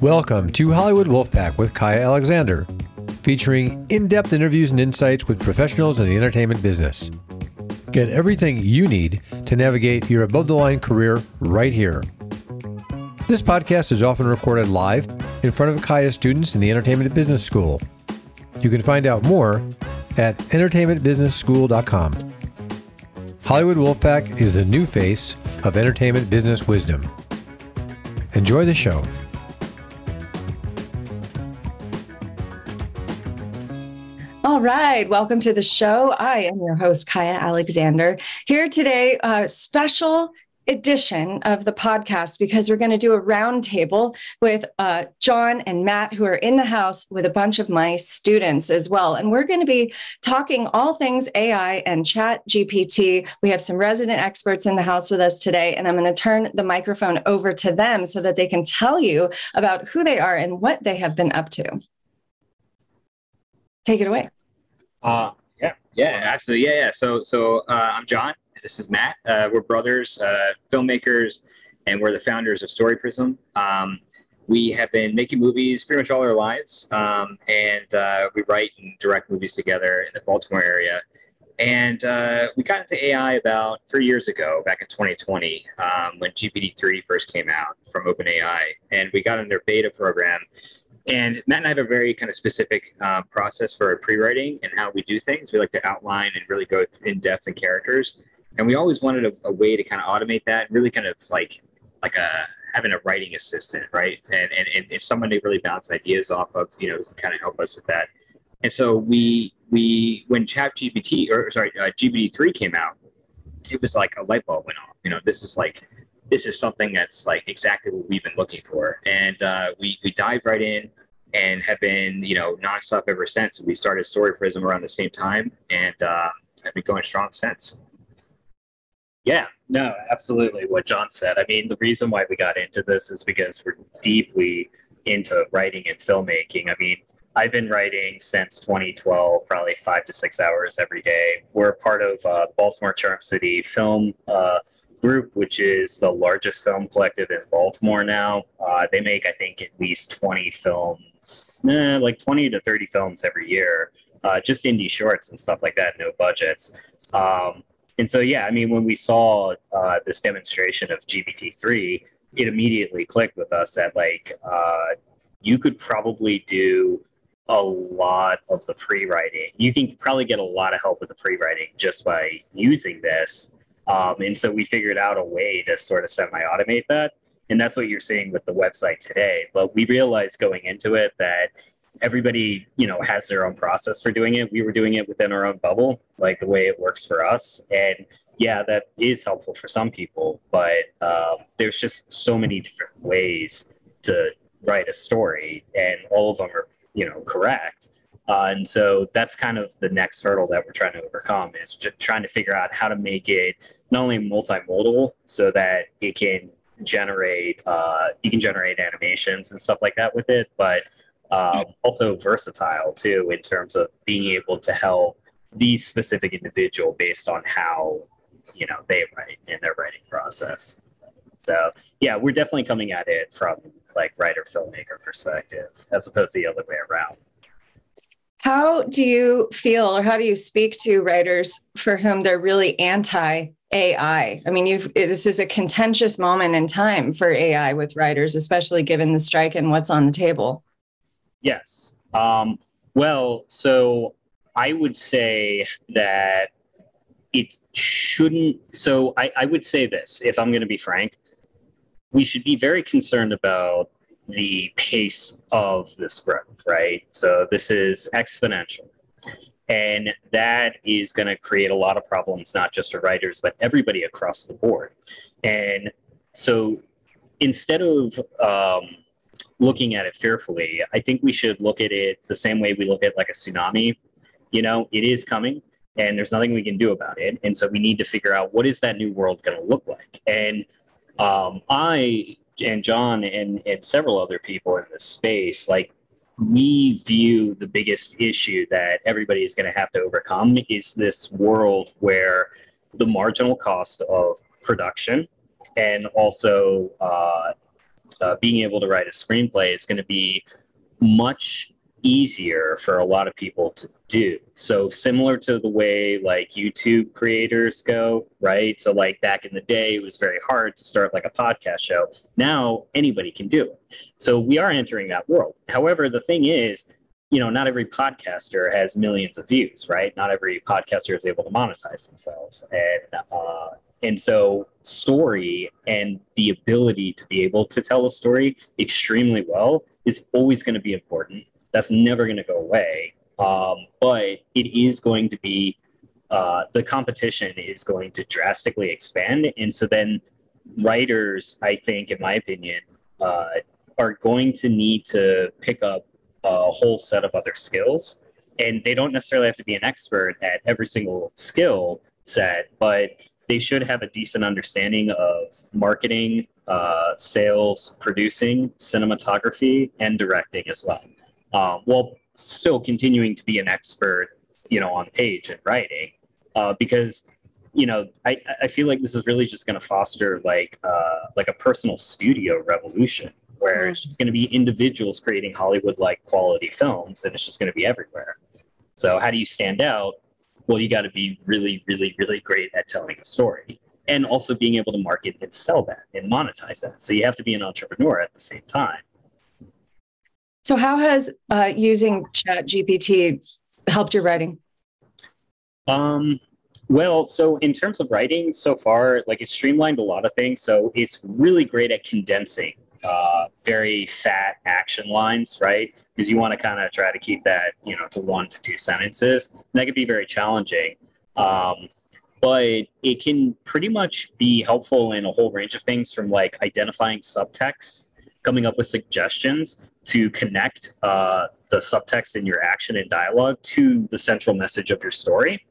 Welcome to Hollywood Wolfpack with Kaia Alexander, featuring in depth interviews and insights with professionals in the entertainment business. Get everything you need to navigate your above the line career right here. This podcast is often recorded live in front of Kaia students in the Entertainment Business School. You can find out more at entertainmentbusinessschool.com. Hollywood Wolfpack is the new face of entertainment business wisdom. Enjoy the show. All right, welcome to the show. I am your host, Kaia Alexander, here today, a special edition of the podcast because we're going to do a roundtable with uh, Jon and Matt, who are in the house with a bunch of my students as well. And we're going to be talking all things AI and Chat GPT. We have some resident experts in the house with us today, and I'm going to turn the microphone over to them so that they can tell you about who they are and what they have been up to. Take it away. Uh, yeah, yeah, absolutely. Yeah, yeah. So, so uh, I'm Jon. This is Matt. Uh, we're brothers, uh, filmmakers, and we're the founders of Story Prism. Um, we have been making movies pretty much all our lives, um, and uh, we write and direct movies together in the Baltimore area. And uh, we got into AI about three years ago, back in 2020, um, when GPT-3 first came out from OpenAI, and we got in their beta program. And Matt and I have a very kind of specific uh, process for pre-writing and how we do things. We like to outline and really go in depth in characters and we always wanted a, a way to kind of automate that, really kind of like like a having a writing assistant, right? And and, and, someone to really bounce ideas off of, you know, kind of help us with that. And so we we when Chat GPT or sorry uh, GPT three came out, it was like a light bulb went off. You know, this is like this is something that's like exactly what we've been looking for, and uh, we we dive right in and have been you know nonstop ever since. We started Story Prism around the same time, and uh, have been going strong since. Yeah, no, absolutely. What Jon said. I mean, the reason why we got into this is because we're deeply into writing and filmmaking. I mean, I've been writing since 2012, probably five to six hours every day. We're part of uh, Baltimore Charm City Film uh, Group, which is the largest film collective in Baltimore now. Uh, they make, I think, at least 20 films, eh, like 20 to 30 films every year, uh, just indie shorts and stuff like that, no budgets. Um, and so, yeah, I mean, when we saw uh, this demonstration of GPT-3, it immediately clicked with us that like uh, you could probably do a lot of the pre-writing. You can probably get a lot of help with the pre-writing just by using this. Um, and so we figured out a way to sort of semi-automate that. And that's what you're seeing with the website today. But we realized going into it that everybody you know has their own process for doing it we were doing it within our own bubble like the way it works for us and yeah that is helpful for some people but um, there's just so many different ways to write a story and all of them are you know correct uh, and so that's kind of the next hurdle that we're trying to overcome is just trying to figure out how to make it not only multimodal so that it can generate uh, you can generate animations and stuff like that with it but um, also versatile too in terms of being able to help these specific individual based on how you know they write in their writing process. So yeah, we're definitely coming at it from like writer filmmaker perspective as opposed to the other way around. How do you feel or how do you speak to writers for whom they're really anti AI? I mean, you've this is a contentious moment in time for AI with writers, especially given the strike and what's on the table. Yes. Um, well, so I would say that it shouldn't. So I, I would say this, if I'm going to be frank, we should be very concerned about the pace of this growth, right? So this is exponential. And that is going to create a lot of problems, not just for writers, but everybody across the board. And so instead of um, looking at it fearfully. I think we should look at it the same way we look at like a tsunami. You know, it is coming and there's nothing we can do about it. And so we need to figure out what is that new world going to look like. And um, I and John and, and several other people in this space, like we view the biggest issue that everybody is going to have to overcome is this world where the marginal cost of production and also uh, uh, being able to write a screenplay is going to be much easier for a lot of people to do. So similar to the way like YouTube creators go, right? So like back in the day, it was very hard to start like a podcast show. Now anybody can do it. So we are entering that world. However, the thing is, you know, not every podcaster has millions of views, right? Not every podcaster is able to monetize themselves, and uh, and so story and the ability to be able to tell a story extremely well is always going to be important that's never going to go away. Um, but it is going to be uh, the competition is going to drastically expand, and so then writers, I think, in my opinion, uh, are going to need to pick up a whole set of other skills, and they don't necessarily have to be an expert at every single skill set, but they should have a decent understanding of marketing, uh, sales, producing, cinematography, and directing as well um, while still continuing to be an expert, you know, on page and writing, uh, because you know I, I feel like this is really just going to foster like uh, like a personal studio revolution where it's just going to be individuals creating Hollywood like quality films and it's just going to be everywhere. So how do you stand out? Well, you got to be really, really, really great at telling a story and also being able to market and sell that and monetize that. So you have to be an entrepreneur at the same time. So, how has uh, using Chat GPT helped your writing? Um, well, so in terms of writing, so far, like it's streamlined a lot of things. So it's really great at condensing uh, very fat action lines, right? Because you want to kind of try to keep that, you know, to one to two sentences. And that could be very challenging. Um, but it can pretty much be helpful in a whole range of things from like identifying subtext, coming up with suggestions, to connect uh, the subtext in your action and dialogue to the central message of your story.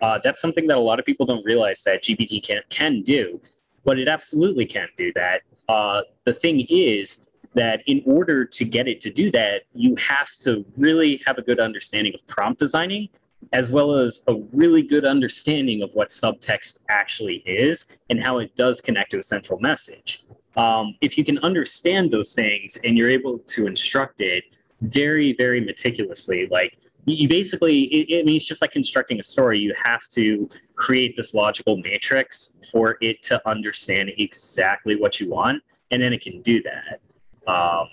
Uh, that's something that a lot of people don't realize that GPT can, can do, but it absolutely can do that. Uh, the thing is that in order to get it to do that, you have to really have a good understanding of prompt designing as well as a really good understanding of what subtext actually is and how it does connect to a central message um, if you can understand those things and you're able to instruct it very, very meticulously, like you basically, it, I mean, it's just like constructing a story. You have to create this logical matrix for it to understand exactly what you want, and then it can do that. Um,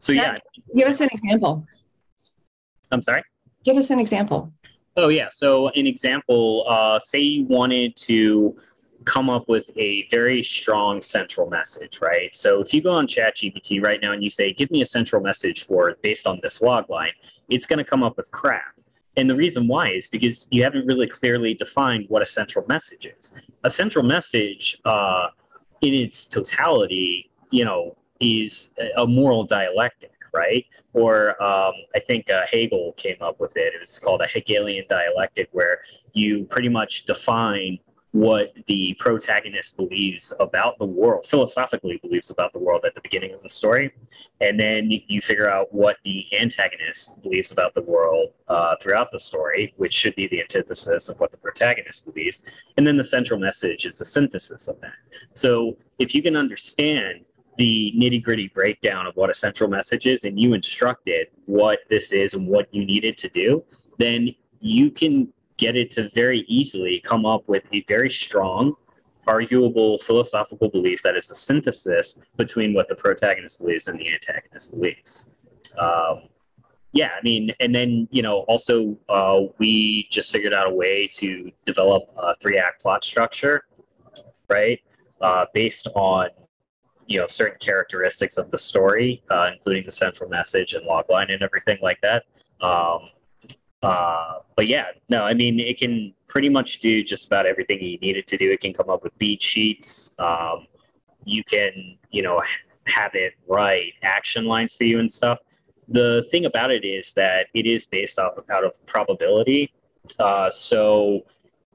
so, yeah. Give us an example. I'm sorry? Give us an example. Oh, yeah. So, an example, uh, say you wanted to come up with a very strong central message, right? So if you go on ChatGPT right now and you say, give me a central message for based on this log line, it's going to come up with crap. And the reason why is because you haven't really clearly defined what a central message is. A central message, uh, in its totality, you know, is a moral dialectic, right? Or um, I think uh, Hegel came up with it. It was called a Hegelian dialectic, where you pretty much define what the protagonist believes about the world, philosophically believes about the world at the beginning of the story, and then you figure out what the antagonist believes about the world uh, throughout the story, which should be the antithesis of what the protagonist believes, and then the central message is the synthesis of that. So if you can understand the nitty gritty breakdown of what a central message is, and you instructed what this is and what you need it to do, then you can get it to very easily come up with a very strong, arguable philosophical belief that is a synthesis between what the protagonist believes and the antagonist believes. Um, yeah, I mean, and then you know, also uh, we just figured out a way to develop a three-act plot structure, right, uh, based on you know certain characteristics of the story, uh, including the central message and logline and everything like that. Um, uh, but yeah, no, I mean, it can pretty much do just about everything you need it to do. It can come up with beat sheets. Um, you can, you know, have it write action lines for you and stuff. The thing about it is that it is based off out of probability. Uh, so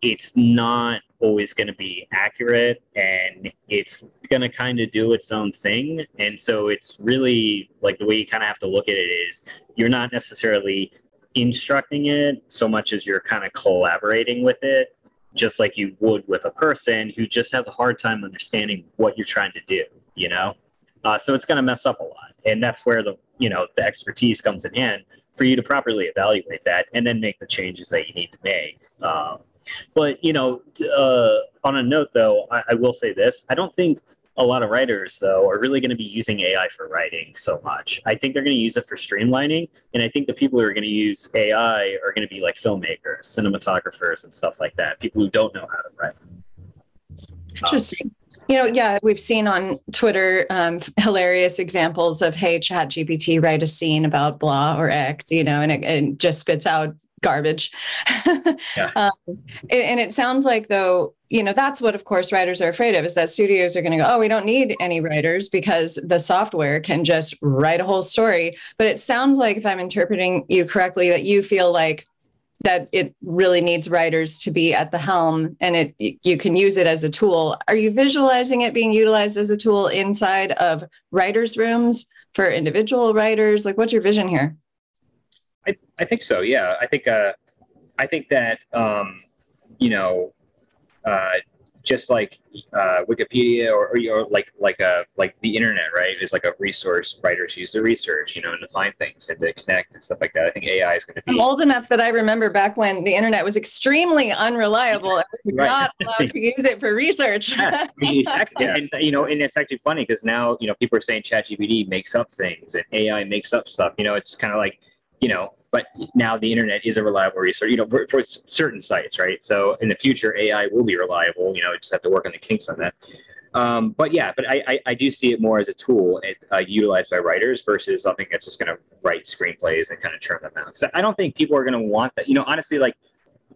it's not always going to be accurate and it's going to kind of do its own thing. And so it's really like the way you kind of have to look at it is you're not necessarily instructing it so much as you're kind of collaborating with it, just like you would with a person who just has a hard time understanding what you're trying to do, you know? Uh, so it's going to mess up a lot, and that's where the you know the expertise comes in hand for you to properly evaluate that and then make the changes that you need to make. Um, but you know, uh, on a note though, I, I will say this: I don't think a lot of writers though are really going to be using AI for writing so much. I think they're going to use it for streamlining, and I think the people who are going to use AI are going to be like filmmakers, cinematographers, and stuff like that. People who don't know how to write. Interesting. You know, yeah, we've seen on Twitter um, hilarious examples of, hey, Chat GPT, write a scene about blah or X, you know, and it, it just spits out garbage. yeah. um, and it sounds like, though, you know, that's what, of course, writers are afraid of is that studios are going to go, oh, we don't need any writers because the software can just write a whole story. But it sounds like, if I'm interpreting you correctly, that you feel like that it really needs writers to be at the helm and it you can use it as a tool are you visualizing it being utilized as a tool inside of writers rooms for individual writers like what's your vision here i, I think so yeah i think uh i think that um you know uh just like uh, Wikipedia or, or, or like like a uh, like the internet, right? Is like a resource writers use to research, you know, and to find things and to connect and stuff like that. I think AI is going to be. I'm old enough that I remember back when the internet was extremely unreliable and we were right. not allowed to use it for research. yeah, exactly. And you know, and it's actually funny because now you know people are saying ChatGPT makes up things and AI makes up stuff. You know, it's kind of like you know, but now the internet is a reliable resource, you know, for, for, certain sites, right? So in the future, AI will be reliable. You know, just have to work on the kinks on that. Um, but yeah, but I, I, I, do see it more as a tool uh, utilized by writers versus something that's just going to write screenplays and kind of churn them out. Because I don't think people are going to want that. You know, honestly, like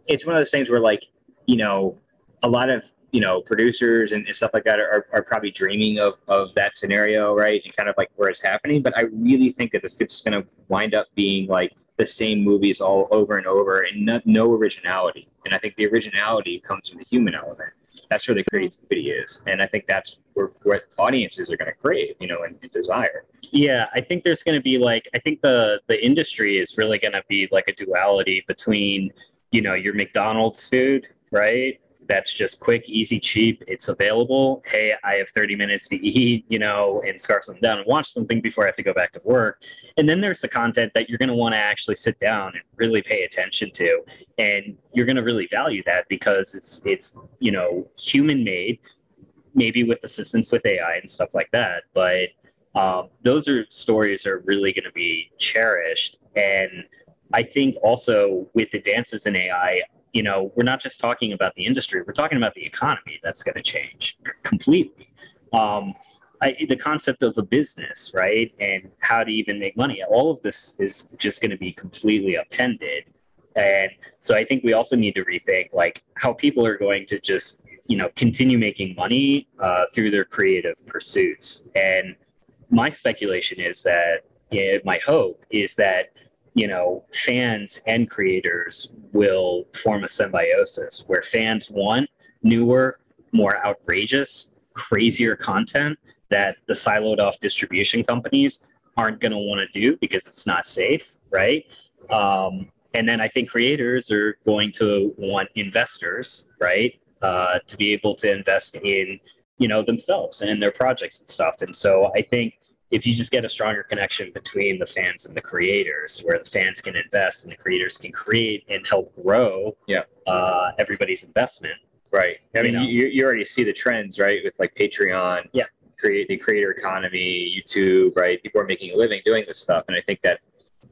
it's one of those things where like you know a lot of you know producers and, stuff like that are, are probably dreaming of, of that scenario right? And kind of like where it's happening. But i really think that this is going to wind up being like the same movies all over and over and no, no originality. And i think the originality comes from the human element. That's where the creativity is. And i think that's where, what audiences are going to crave you know and, and desire. Yeah i think there's going to be like i think the the industry is really going to be like a duality between you know your mcdonald's food right that's just quick, easy, cheap. It's available. Hey, I have 30 minutes to eat, you know, and scarf something down and watch something before I have to go back to work. And then there's the content that you're going to want to actually sit down and really pay attention to. And you're going to really value that because it's, it's, you know, human made, maybe with assistance with AI and stuff like that. But um, those are stories are really going to be cherished. And I think also with advances in AI, you know, we're not just talking about the industry, we're talking about the economy that's going to change completely. Um, I, the concept of a business, right, and how to even make money, all of this is just going to be completely appended. And so I think we also need to rethink like how people are going to just, you know, continue making money uh, through their creative pursuits. And my speculation is that, my hope is that you know, fans and creators will form a symbiosis where fans want newer, more outrageous, crazier content that the siloed off distribution companies aren't going to want to do because it's not safe, right? Um, and then I think creators are going to want investors, right, uh, to be able to invest in, you know, themselves and their projects and stuff. And so I think if you just get a stronger connection between the fans and the creators, where the fans can invest and the creators can create and help grow yeah. uh, everybody's investment. Right. I mean, you, you already see the trends, right? With like Patreon, yeah, create the creator economy, YouTube, right? People are making a living doing this stuff, and I think that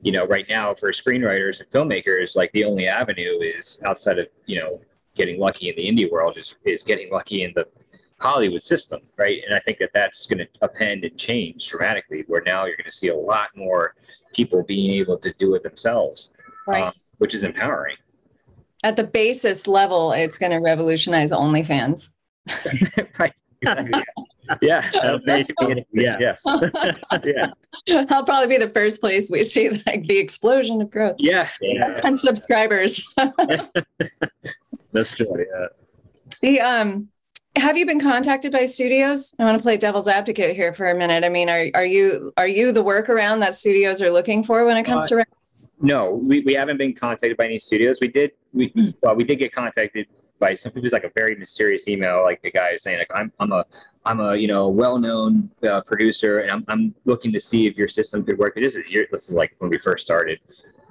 you know, right now for screenwriters and filmmakers, like the only avenue is outside of you know getting lucky in the indie world is is getting lucky in the Hollywood system, right? And I think that that's going to append and change dramatically, where now you're going to see a lot more people being able to do it themselves, right. um, which is empowering. At the basis level, it's going to revolutionize OnlyFans. right. yeah, yeah basically, yeah, yes, yeah. That'll probably be the first place we see like the explosion of growth. Yeah, yeah. and subscribers. That's true. Yeah. The um, have you been contacted by studios? I want to play devil's advocate here for a minute. I mean, are are you are you the workaround that studios are looking for when it comes uh, to? No, we, we haven't been contacted by any studios. We did we well we did get contacted by some people. It's like a very mysterious email, like the guy saying, like, I'm, I'm a, I'm a, you know, well-known uh, producer, and I'm, I'm looking to see if your system could work. This is year, this is like when we first started,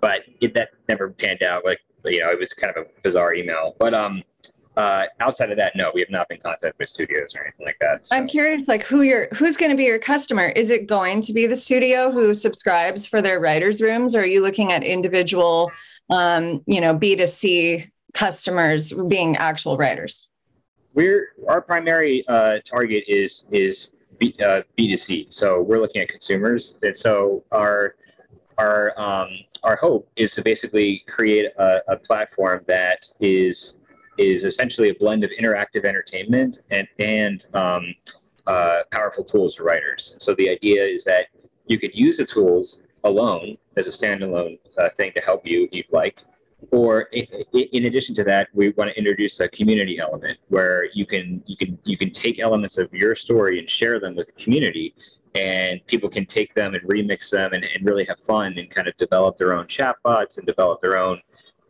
but it, that never panned out. Like, you know, it was kind of a bizarre email. But um, uh, outside of that, no, we have not been contacted with studios or anything like that. so. I'm curious, like who your who's going to be your customer? Is it going to be the studio who subscribes for their writers' rooms, or are you looking at individual, um, you know, B2C customers being actual writers? we're our primary uh, target is is B, uh, B2C. So we're looking at consumers, and so our our um, our hope is to basically create a, a platform that is is essentially a blend of interactive entertainment and and um, uh, powerful tools for writers. So the idea is that you could use the tools alone as a standalone uh, thing to help you if you'd like, or i- i- in addition to that, we want to introduce a community element where you can you can you can take elements of your story and share them with the community, and people can take them and remix them and, and really have fun and kind of develop their own chatbots and develop their own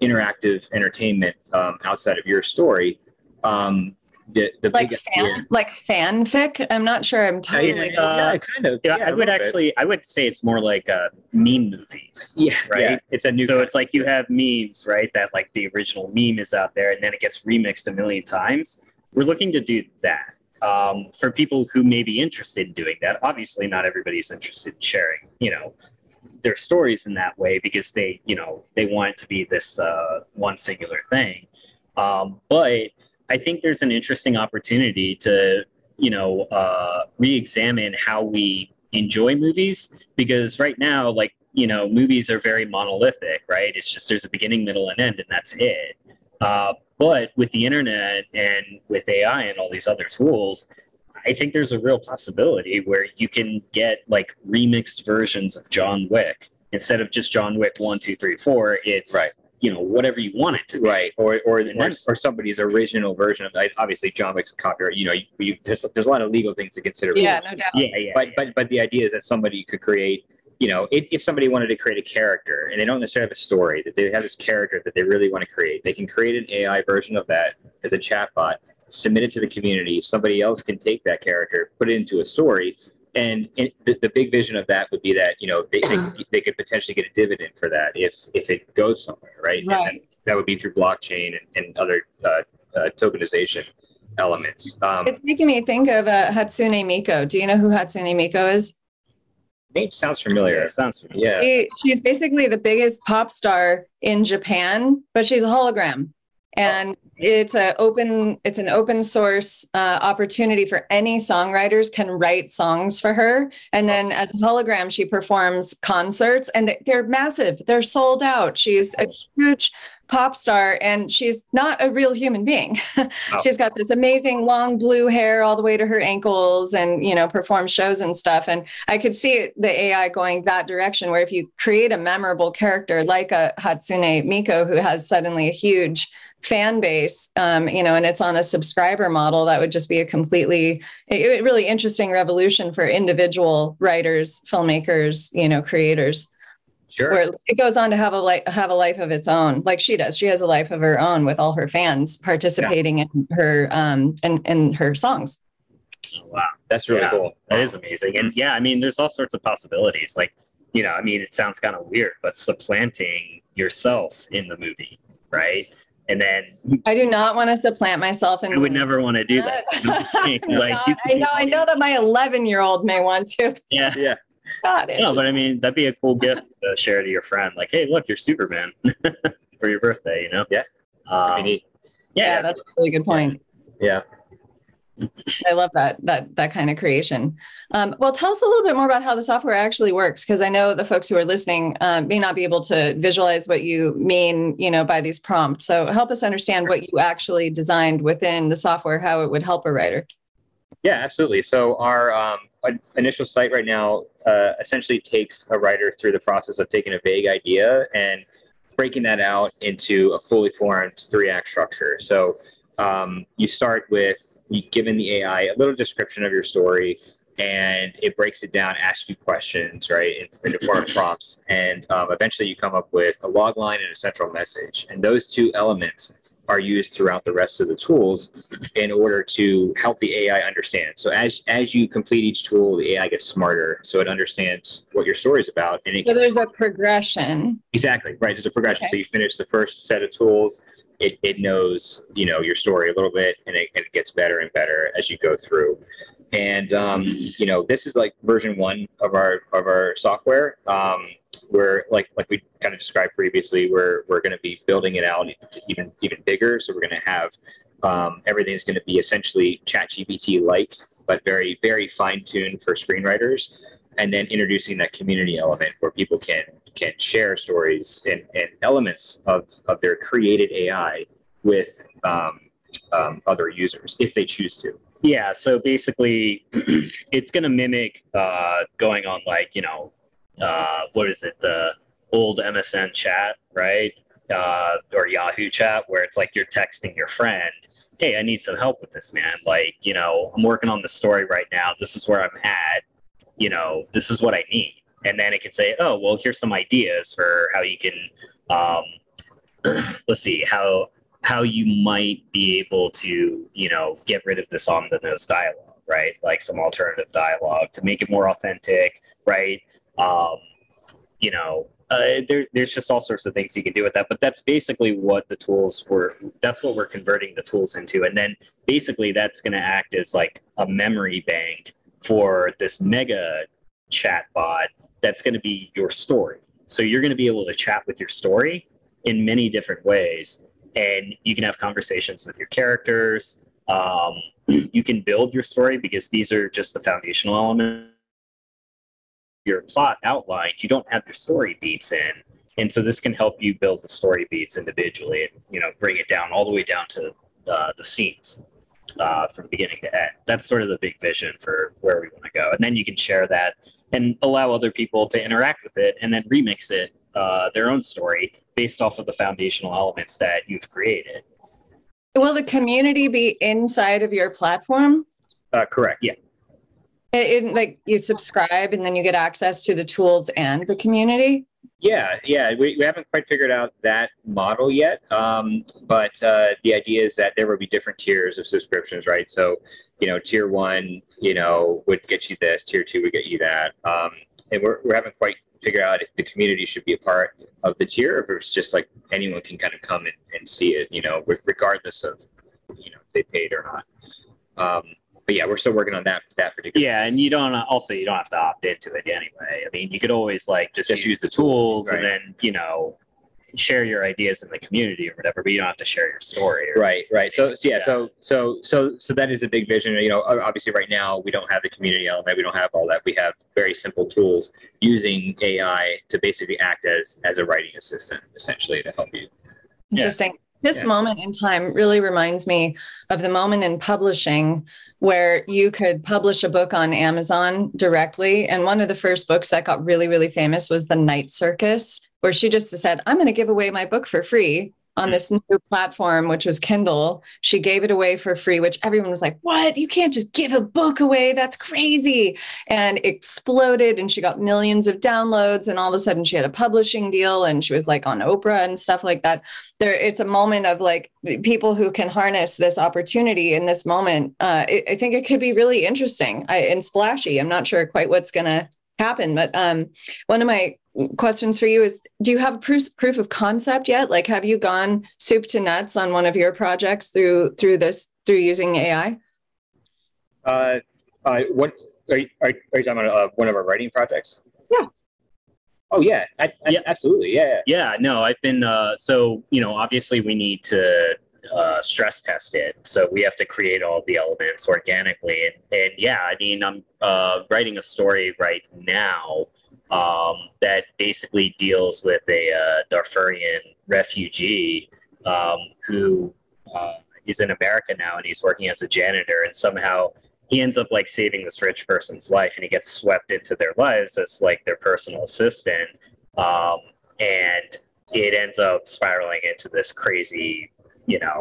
interactive entertainment um, outside of your story. Um, the the Like big fan, idea- like fanfic? I'm not sure. I'm Yeah, yeah, totally. yeah, kind of. Yeah, yeah, I a would little bit. actually, I would say it's more like uh, meme movies. Yeah, right? yeah, It's a new. so it's like you have memes, right? That like the original meme is out there, and then it gets remixed a million times. We're looking to do that um, for people who may be interested in doing that. Obviously, not everybody's interested in sharing, you know, their stories in that way because they, you know, they want it to be this uh, one singular thing. Um, but I think there's an interesting opportunity to, you know, uh, re-examine how we enjoy movies because right now, like you know, movies are very monolithic, right? It's just there's a beginning, middle, and end, and that's it. Uh, but with the internet and with AI and all these other tools, I think there's a real possibility where you can get like remixed versions of John Wick instead of just John Wick one, two, three, four. It's Right. you know whatever you want it to be. right or or, And or, there's- or somebody's original version of like, obviously John Wick's copyright. You know, you, you, there's there's a lot of legal things to consider. Yeah, no doubt. Yeah, yeah. but yeah. but but the idea is that somebody could create you know if, if somebody wanted to create a character and they don't necessarily have a story that they have this character that they really want to create they can create an ai version of that as a chatbot submit it to the community somebody else can take that character put it into a story and, and the, the big vision of that would be that you know they, they, they could potentially get a dividend for that if if it goes somewhere right, And Right. that would be through blockchain and, and other uh, uh, tokenization elements um, It's making me think of uh, Hatsune Miku. Do you know who Hatsune Miku is? name sounds familiar it sounds familiar. yeah She, she's basically the biggest pop star in Japan, but she's a hologram. And it's a open it's an open source uh, opportunity for any songwriters can write songs for her. And then as a hologram she performs concerts and they're massive. They're sold out. She's a huge pop star and she's not a real human being. She's got this amazing long blue hair all the way to her ankles and you know performs shows and stuff. And i could see the ai going that direction where if you create a memorable character like a hatsune miku who has suddenly a huge fan base um, you know and it's on a subscriber model that would just be a completely a, a really interesting revolution for individual writers filmmakers you know creators sure where it goes on to have a life have a life of its own like she does she has a life of her own with all her fans participating in her um in, in her songs Wow. that's really Yeah. cool That is amazing. And yeah, I mean, there's all sorts of possibilities. Like, you know, I mean, it sounds kind of weird, but supplanting yourself in the movie, right? And then i do not want to supplant myself in I would never want to do that. I know, like, you I know i know that my 11 year old may want to Yeah. yeah God, it No, but I mean, that'd be a cool gift to share to your friend. Like, hey, look, you're Superman for your birthday, you know? Yeah. Um, yeah yeah. that's a really good point yeah I love that that that kind of creation. Um, well, tell us a little bit more about how the software actually works, because I know the folks who are listening um, may not be able to visualize what you mean, you know, by these prompts. So help us understand what you actually designed within the software, how it would help a writer. Yeah, absolutely. So our um, in- initial site right now uh, essentially takes a writer through the process of taking a vague idea and breaking that out into a fully formed three-act structure. So um, you start with you given the AI a little description of your story and it breaks it down, asks you questions, right, in, in the form of prompts, and um, eventually you come up with a log line and a central message. And those two elements are used throughout the rest of the tools in order to help the AI understand. So as as you complete each tool, the AI gets smarter, so it understands what your story is about. And it So there's a progression. Exactly right. There's a progression. Okay. So you finish the first set of tools. It, it knows you know your story a little bit, and it, it gets better and better as you go through. And um, you know this is like version one of our of our software. Um, we're like like we kind of described previously. We're we're going to be building it out even even bigger. So we're going to have um, is going to be essentially ChatGPT like, but very very fine tuned for screenwriters and then introducing that community element where people can can share stories and, and elements of, of their created AI with um, um, other users if they choose to. Yeah, so basically, it's going to mimic uh, going on like you know, uh, what is it, the old MSN chat, right? Uh, or Yahoo chat, where it's like you're texting your friend, "Hey, I need some help with this, man. Like, you know, I'm working on the story right now. This is where I'm at. You know, this is what I need." And then it can say, "Oh, well, here's some ideas for how you can, um, let's see, how how you might be able to, you know, get rid of this on the nose dialogue, right? Like some alternative dialogue to make it more authentic, right? Um, you know, uh, there, there's just all sorts of things you can do with that. But that's basically what the tools were. That's what we're converting the tools into, and then basically that's going to act as like a memory bank for this mega chat bot that's going to be your story. So you're going to be able to chat with your story in many different ways and you can have conversations with your characters. Um, you can build your story because these are just the foundational elements. Your plot outlined, you don't have your story beats in, and so this can help you build the story beats individually, and you know bring it down all the way down to uh, the scenes uh, from beginning to end. That's sort of the big vision for where we want to go, and then you can share that and allow other people to interact with it, and then remix it uh, their own story based off of the foundational elements that you've created. Will the community be inside of your platform? Uh, correct. Yeah. It, it- like you subscribe and then you get access to the tools and the community? Yeah, yeah. We, we haven't quite figured out that model yet. Um, but uh, the idea is that there will be different tiers of subscriptions, right? So, you know, tier one, you know, would get you this, tier two would get you that. Um, and we're, we haven't quite figured out if the community should be a part of the tier or if it's just like anyone can kind of come and, and see it, you know, regardless of, you know, if they paid or not. Um, but yeah, we're still working on that that particular. Yeah, and you don't uh, also you don't have to opt into it anyway. I mean, you could always like just, Just use, use the the tools, tools and then you know share your ideas in the community or whatever, but you don't have to share your story. Or, Right, right. So, so yeah, Yeah. so so so so that is a big vision. You know, obviously, right now we don't have the community element. We don't have all that. We have very simple tools using AI to basically act as as a writing assistant, essentially, to help you. Yeah. This Yeah. moment in time really reminds me of the moment in publishing where you could publish a book on Amazon directly. And one of the first books that got really, really famous was The Night Circus, where she just said, I'm going to give away my book for free on this new platform, which was Kindle. She gave it away for free, which everyone was like, What? You can't just give a book away. That's crazy. And exploded, and she got millions of downloads. And all of a sudden, she had a publishing deal and she was like on Oprah and stuff like that there it's a moment of like people who can harness this opportunity in this moment uh, I, think it could be really interesting I, and splashy i'm not sure quite what's going to happen but um, one of my questions for you is do you have proof, proof of concept yet like have you gone soup to nuts on one of your projects through through this through using ai Uh, uh, what are you, are, are you talking about? Uh, one of our writing projects? Yeah. Oh yeah, I, I, Yeah. absolutely. Yeah, yeah. Yeah, no, I've been uh, so you know obviously we need to uh, stress test it, so we have to create all the elements organically, and, and yeah, I mean I'm uh, writing a story right now um, that basically deals with a uh, Darfurian refugee um, who uh, is in America now, and he's working as a janitor, and somehow he ends up like saving this rich person's life, and he gets swept into their lives as like their personal assistant um, and it ends up spiraling into this crazy, you know,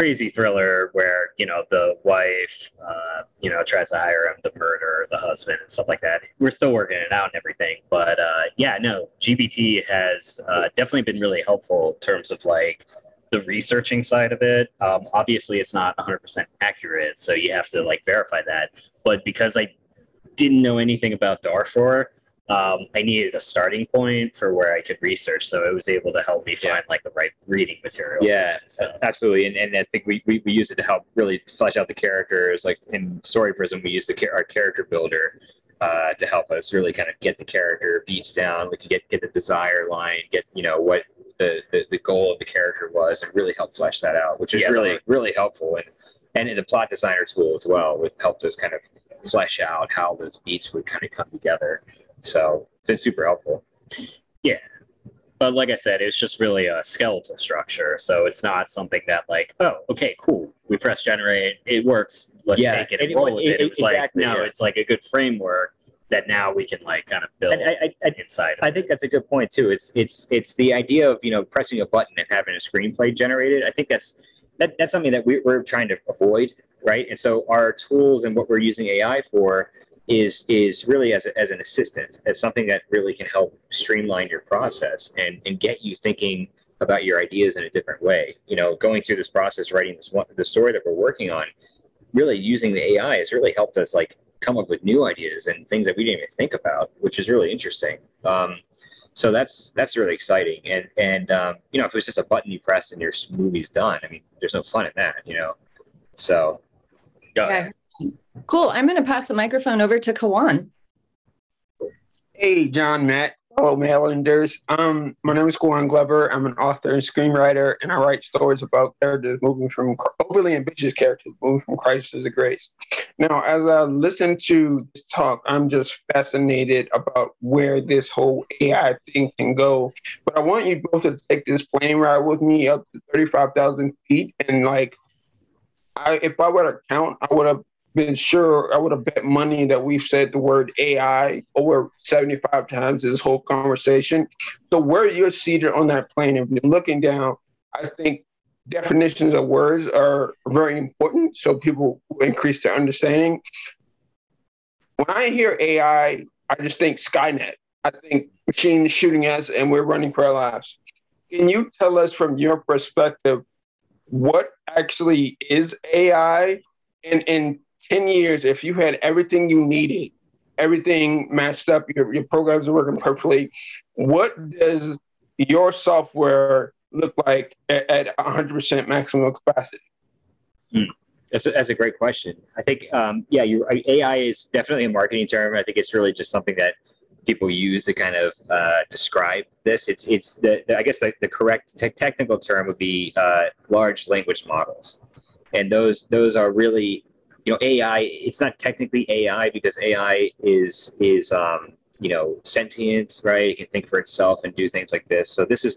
crazy thriller where you know the wife uh, you know tries to hire him to murder the husband and stuff like that. We're still working it out and everything but uh, yeah no GPT has uh, definitely been really helpful in terms of like the researching side of it. Um, obviously it's not 100% accurate so you have to like verify that but because i didn't know anything about darfur um, I needed a starting point for where I could research. So it was able to help me find Yeah. like the right reading material. Yeah, So, absolutely. And, and I think we, we, we use it to help really flesh out the characters. Like in Story Prism, we use the our character builder uh, to help us really kind of get the character beats down. We can get get the desire line, get you know what the, the, the goal of the character was, and really help flesh that out, which is Yeah. really really helpful. And and in the plot designer tool as well, which helped us kind of flesh out how those beats would kind of come together. So it's been super helpful. Yeah. But like I said, it's just really a skeletal structure. So it's not something that like, oh, okay, cool. We press generate, it works. Let's Yeah, take it and and- roll with it. It was exactly, like, no, yeah. it's like a good framework that now we can like kind of build I, I, I inside. I think that's a good point too. It's it's it's the idea of you know pressing a button and having a screenplay generated. I think that's that, that's something that we, we're trying to avoid, right? And so our tools and what we're using AI for is is really as, a, as an assistant, as something that really can help streamline your process and and get you thinking about your ideas in a different way. You know, going through this process, writing this one, the story that we're working on, really using the AI has really helped us like come up with new ideas and things that we didn't even think about, which is really interesting. Um, so that's that's really exciting. And and um, you know, if it was just a button you press and your movie's done, I mean, there's no fun in that, you know. So ahead. Cool. I'm going to pass the microphone over to Kawan. Hey, Jon, Matt, fellow Marylanders. Um, my name is Kwan Glover. I'm an author and screenwriter, and I write stories about characters moving from overly ambitious characters moving from crisis to grace. Now, as I listen to this talk, I'm just fascinated about where this whole AI thing can go. But I want you both to take this plane ride with me up to 35,000 feet, and like, I, if I were to count, I would have been sure I would have bet money that we've said the word AI over 75 times this whole conversation. So where you're seated on that plane, if you're looking down, I think definitions of words are very important so people increase their understanding. When I hear AI, I just think Skynet. I think machines shooting us and we're running for our lives. Can you tell us from your perspective what actually is AI? And in 10 years, if you had everything you needed, everything matched up, your, your programs are working perfectly, what does your software look like at, at 100% maximum capacity? That's a, that's a great question. I think, um, yeah, you AI is definitely a marketing term. I think it's really just something that people use to kind of uh, describe this. It's it's the, the I guess the, the correct te- technical term would be uh, large language models, and those those are really you know AI. It's not technically AI because AI is is um, you know sentient, right? It can think for itself and do things like this. So this is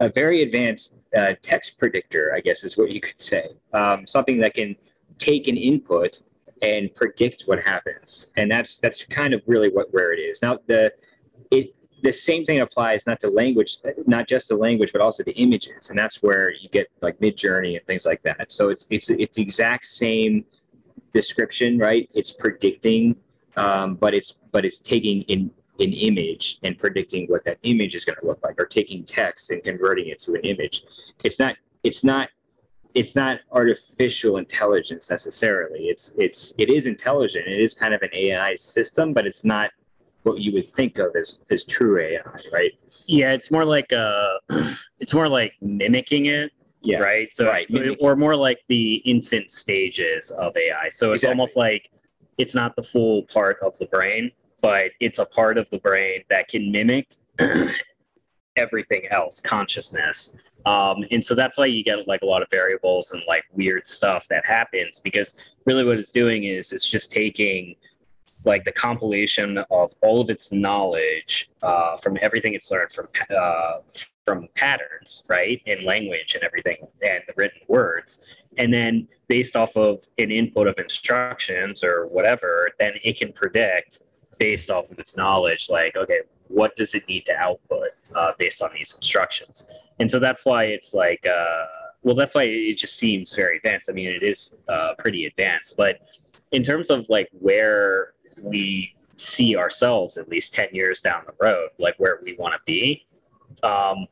a very advanced uh, text predictor, I guess is what you could say. Um, something that can take an input and predict what happens, and that's that's kind of really what where it is now. The it the same thing applies not to language, not just the language, but also the images, and that's where you get like Midjourney and things like that. So it's it's it's the exact same description, right? It's predicting, um, but it's but it's taking in an image and predicting what that image is going to look like or taking text and converting it to an image it's not it's not it's not artificial intelligence necessarily it's it's it is intelligent it is kind of an ai system but it's not what you would think of as as true ai right Yeah, it's more like uh, it's more like mimicking it, yeah right? So, Right, or more like the infant stages of AI. So it's Exactly. almost like it's not the full part of the brain, but it's a part of the brain that can mimic everything else, consciousness. Um, and so that's why you get like a lot of variables and like weird stuff that happens because really what it's doing is it's just taking like the compilation of all of its knowledge uh, from everything it's learned from uh, from patterns, right, in language and everything, and the written words, and then based off of an input of instructions or whatever, then it can predict based off of its knowledge, like okay, what does it need to output uh, based on these instructions, and so that's why it's like uh, well that's why it just seems very advanced. I mean it is uh, pretty advanced. But in terms of like where we see ourselves at least 10 years down the road like where we want to be um,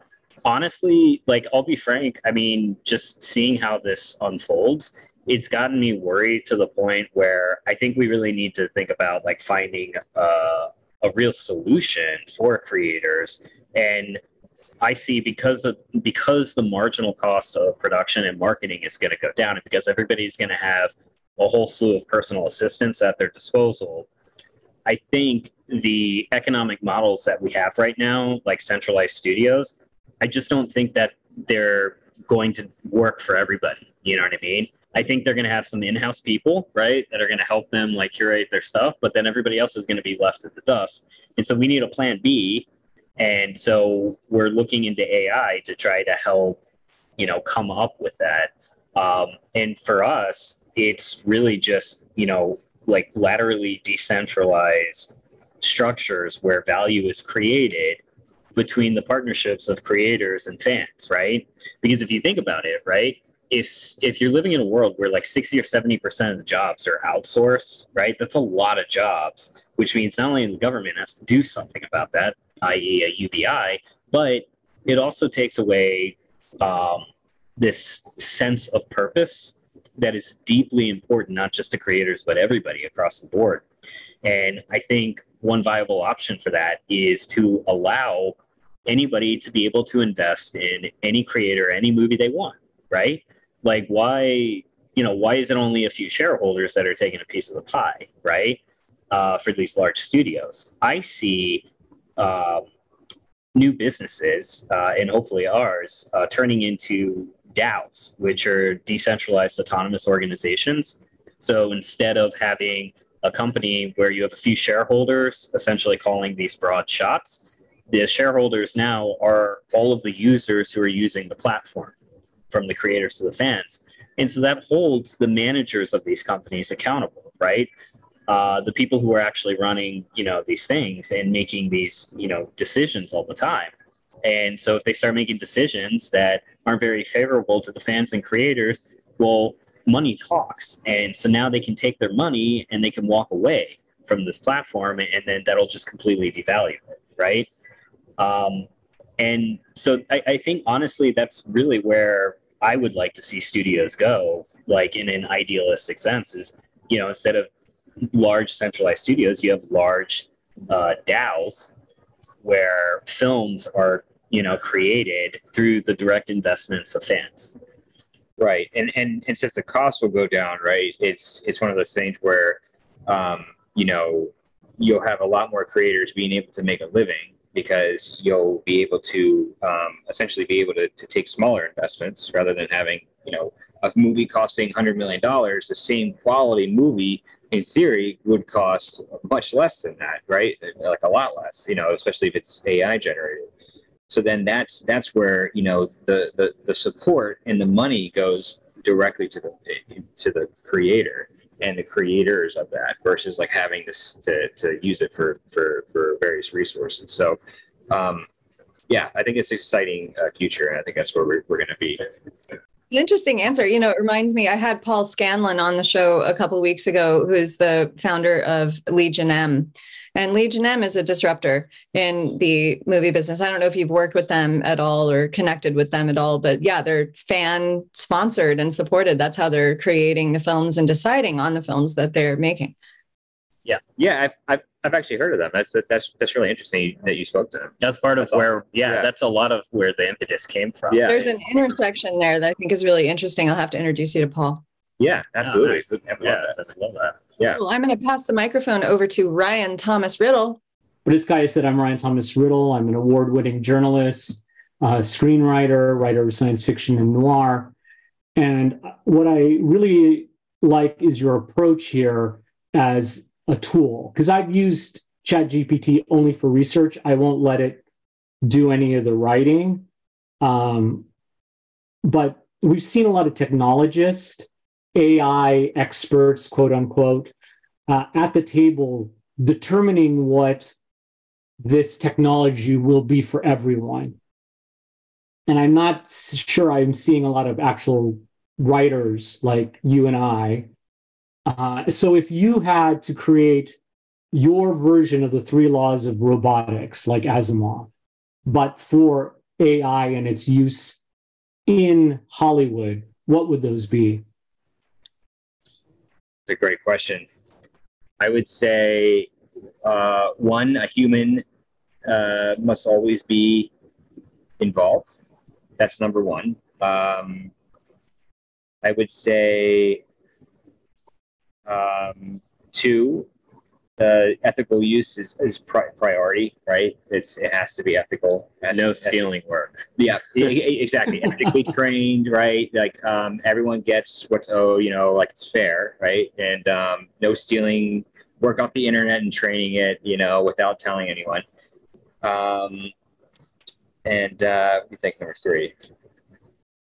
honestly like i'll be frank i mean just seeing how this unfolds it's gotten me worried to the point where i think we really need to think about like finding uh, a real solution for creators and I see because of because the marginal cost of production and marketing is going to go down, and because everybody's going to have a whole slew of personal assistants at their disposal. I think the economic models that we have right now, like centralized studios, I just don't think that they're going to work for everybody. You know what I mean? I think they're going to have some in-house people, right, that are going to help them like curate their stuff, but then everybody else is going to be left at the dust. And so we need a plan B and so we're looking into AI to try to help, you know, come up with that. Um, and for us, it's really just, you know, like laterally decentralized structures where value is created between the partnerships of creators and fans, right? Because if you think about it, right, if if you're living in a world where like 60 or 70 percent of the jobs are outsourced, right, that's a lot of jobs, which means not only the government has to do something about that, i.e., a UBI, but it also takes away um, this sense of purpose that is deeply important, not just to creators, but everybody across the board. And I think one viable option for that is to allow anybody to be able to invest in any creator, any movie they want, right? Like, why, you know, why is it only a few shareholders that are taking a piece of the pie, right? Uh, for these large studios. I see um, new businesses, uh, and hopefully ours, uh, turning into DAOs, which are decentralized autonomous organizations. So instead of having a company where you have a few shareholders essentially calling these broad shots, the shareholders now are all of the users who are using the platform from the creators to the fans. And so that holds the managers of these companies accountable, right? Uh, the people who are actually running, you know, these things and making these, you know, decisions all the time. And so if they start making decisions that aren't very favorable to the fans and creators, well, money talks. And so now they can take their money and they can walk away from this platform and then that'll just completely devalue it, right? Um, and so I, I think honestly, that's really where I would like to see studios go, like in an idealistic sense, is, you know, instead of large centralized studios, you have large uh, DAOs where films are you know created through the direct investments of fans. Right, and and and since the cost will go down, right? It's it's one of those things where um, you know you'll have a lot more creators being able to make a living because you'll be able to um, essentially be able to, to take smaller investments rather than having you know a movie costing $100 million the same quality movie in theory would cost much less than that right? Like a lot less you know especially if it's ai generated. So then that's that's where you know the the, the support and the money goes directly to the to the creator and the creators of that versus like having this to, to use it for for for various resources. So um yeah i think it's exciting uh, future and i think that's where we're, we're going to be Interesting answer. You know, it reminds me, I had Paul Scanlon on the show a couple weeks ago, who's the founder of Legion M. And Legion M is a disruptor in the movie business. I don't know if you've worked with them at all or connected with them at all, but yeah, they're fan sponsored and supported. That's how they're creating the films and deciding on the films that they're making. Yeah, yeah, I've, I've, I've actually heard of them. That's that's that's really interesting that you spoke to them. That's part that's of where, awesome. yeah, yeah, that's a lot of where the impetus came from. Yeah, there's an intersection there that I think is really interesting. I'll have to introduce you to Paul. Yeah, absolutely. Oh, nice. yeah, that. love that. Yeah. Well, I'm going to pass the microphone over to Ryan Thomas Riddle. But as Kaia said, I'm Ryan Thomas Riddle. I'm an award-winning journalist, uh, screenwriter, writer of science fiction and noir. And what I really like is your approach here as a tool because I've used ChatGPT only for research. I won't let it do any of the writing. Um, but we've seen a lot of technologists, AI experts, quote unquote, uh, at the table determining what this technology will be for everyone. and I'm not sure I'm seeing a lot of actual writers like you and I. Uh, so if you had to create your version of the three laws of robotics, like Asimov, but for AI and its use in Hollywood, what would those be? It's a great question. I would say uh, one, a human uh, must always be involved. That's number one. Um, I would say um, two, the ethical use is, is pri- priority, right? It's it has to be ethical. No stealing work. Yeah, exactly. Ethically trained, right? Like um, everyone gets what's oh, you know, like it's fair, right? And um, no stealing. Work off the internet and training it, you know, without telling anyone. Um, and uh, what do you think number three?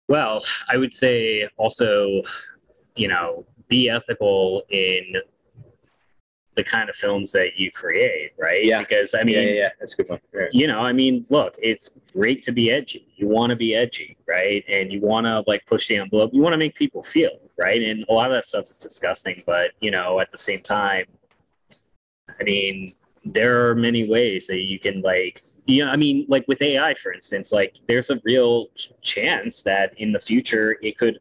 Well, I would say also, you know, be ethical in the kind of films that you create, right? Yeah. Because I mean, yeah, yeah, yeah, that's a good one. Yeah. you know, I mean, look, it's great to be edgy. You want to be edgy, right? And you want to like push the envelope. You want to make people feel, right? And a lot of that stuff is disgusting, but you know, at the same time, I mean, there are many ways that you can like, you know, I mean, like with AI, for instance, like there's a real ch- chance that in the future it could,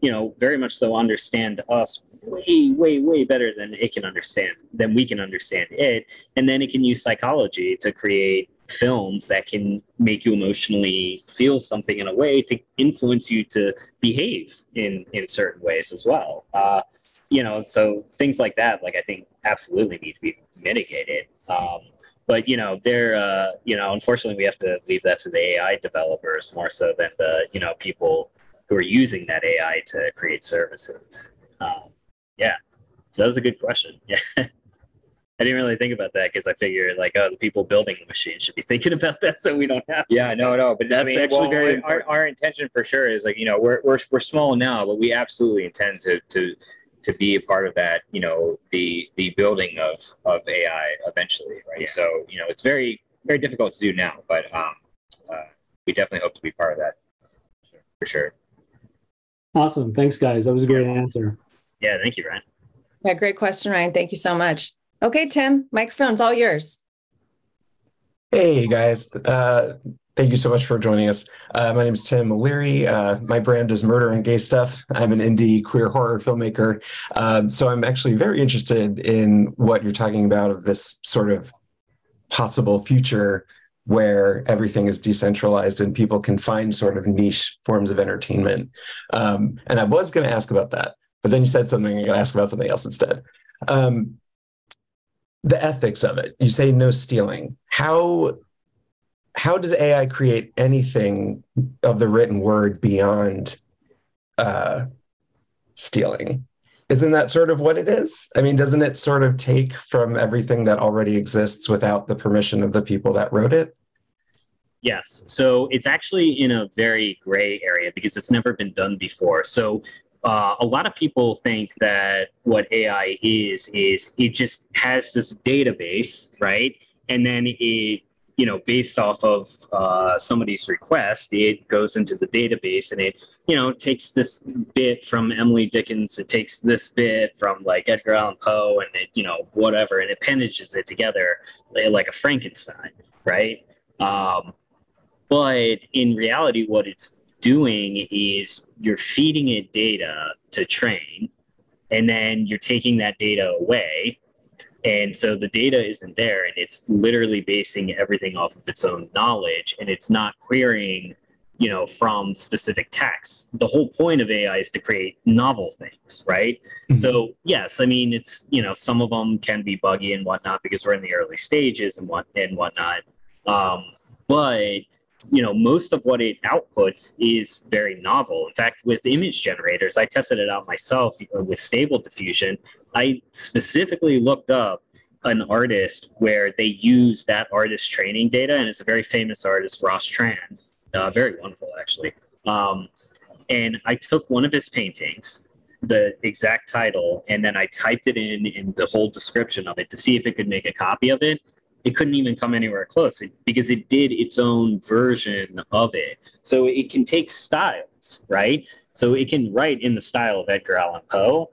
you know, very much so understand us way, way, way better than it can understand, than we can understand it. And then it can use psychology to create films that can make you emotionally feel something in a way to influence you to behave in in certain ways as well. Uh, you know so things like that like i think absolutely need to be mitigated. Um, but you know they're uh, you know unfortunately we have to leave that to the ai developers more so than the you know people who are using that ai to create services um, yeah that was a good question yeah I didn't really think about that because I figured like, oh, the people building the machine should be thinking about that, so we don't have. Yeah, no, no, but I That's mean, actually well, very our, our intention for sure is like you know we're we're we're small now, but we absolutely intend to to to be a part of that. You know, the the building of of AI eventually, right? Yeah. So you know, it's very very difficult to do now, but um, uh, we definitely hope to be part of that for sure. Awesome. Thanks, guys. That was a great answer. Yeah, thank you, Ryan. Yeah, great question, Ryan. Thank you so much. Okay, Tim, microphone's all yours. Hey guys, uh, thank you so much for joining us. Uh, my name is Tim O'Leary. Uh, my brand is Murder and Gay Stuff. I'm an indie queer horror filmmaker. Um, so I'm actually very interested in what you're talking about of this sort of possible future where everything is decentralized and people can find sort of niche forms of entertainment. Um, and I was going to ask about that, but then you said something. I'm going to ask about something else instead. Um, the ethics of it. You say no stealing. How how does AI create anything of the written word beyond uh, stealing? Isn't that sort of what it is? I mean, doesn't it sort of take from everything that already exists without the permission of the people that wrote it? Yes. So it's actually in a very gray area because it's never been done before. So uh, a lot of people think that what AI is is it just has this database, right? And then it, you know, based off of uh, somebody's request, it goes into the database and it, you know, takes this bit from Emily Dickens, it takes this bit from like Edgar Allan Poe, and it, you know, whatever, and it appendages it together like a Frankenstein, right? Um, but in reality, what it's doing is you're feeding it data to train, and then you're taking that data away. And so the data isn't there, and it's literally basing everything off of its own knowledge, and it's not querying, you know, from specific texts. The whole point of AI is to create novel things, right? So yes, I mean it's you know some of them can be buggy and whatnot because we're in the early stages and what and whatnot. Um, but you know most of what it outputs is very novel. In fact, with image generators, I tested it out myself with Stable Diffusion. I specifically looked up an artist where they use that artist training data, and it's a very famous artist, Ross Tran, uh, very wonderful actually. Um, and I took one of his paintings, the exact title, and then I typed it in in the whole description of it to see if it could make a copy of it. It couldn't even come anywhere close because it did its own version of it. So it can take styles, right? So it can write in the style of Edgar Allan Poe,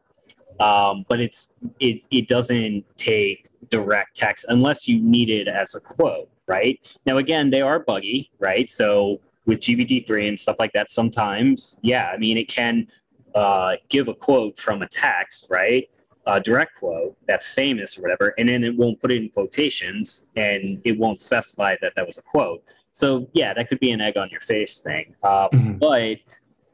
um, but it's it it doesn't take direct text unless you need it as a quote, right? Now again, they are buggy, right? So with GPT-3 and stuff like that, sometimes, yeah, I mean, it can uh, give a quote from a text, right? A direct quote that's famous or whatever, and then it won't put it in quotations and it won't specify that that was a quote. So yeah, that could be an egg on your face thing. Uh, Mhm. But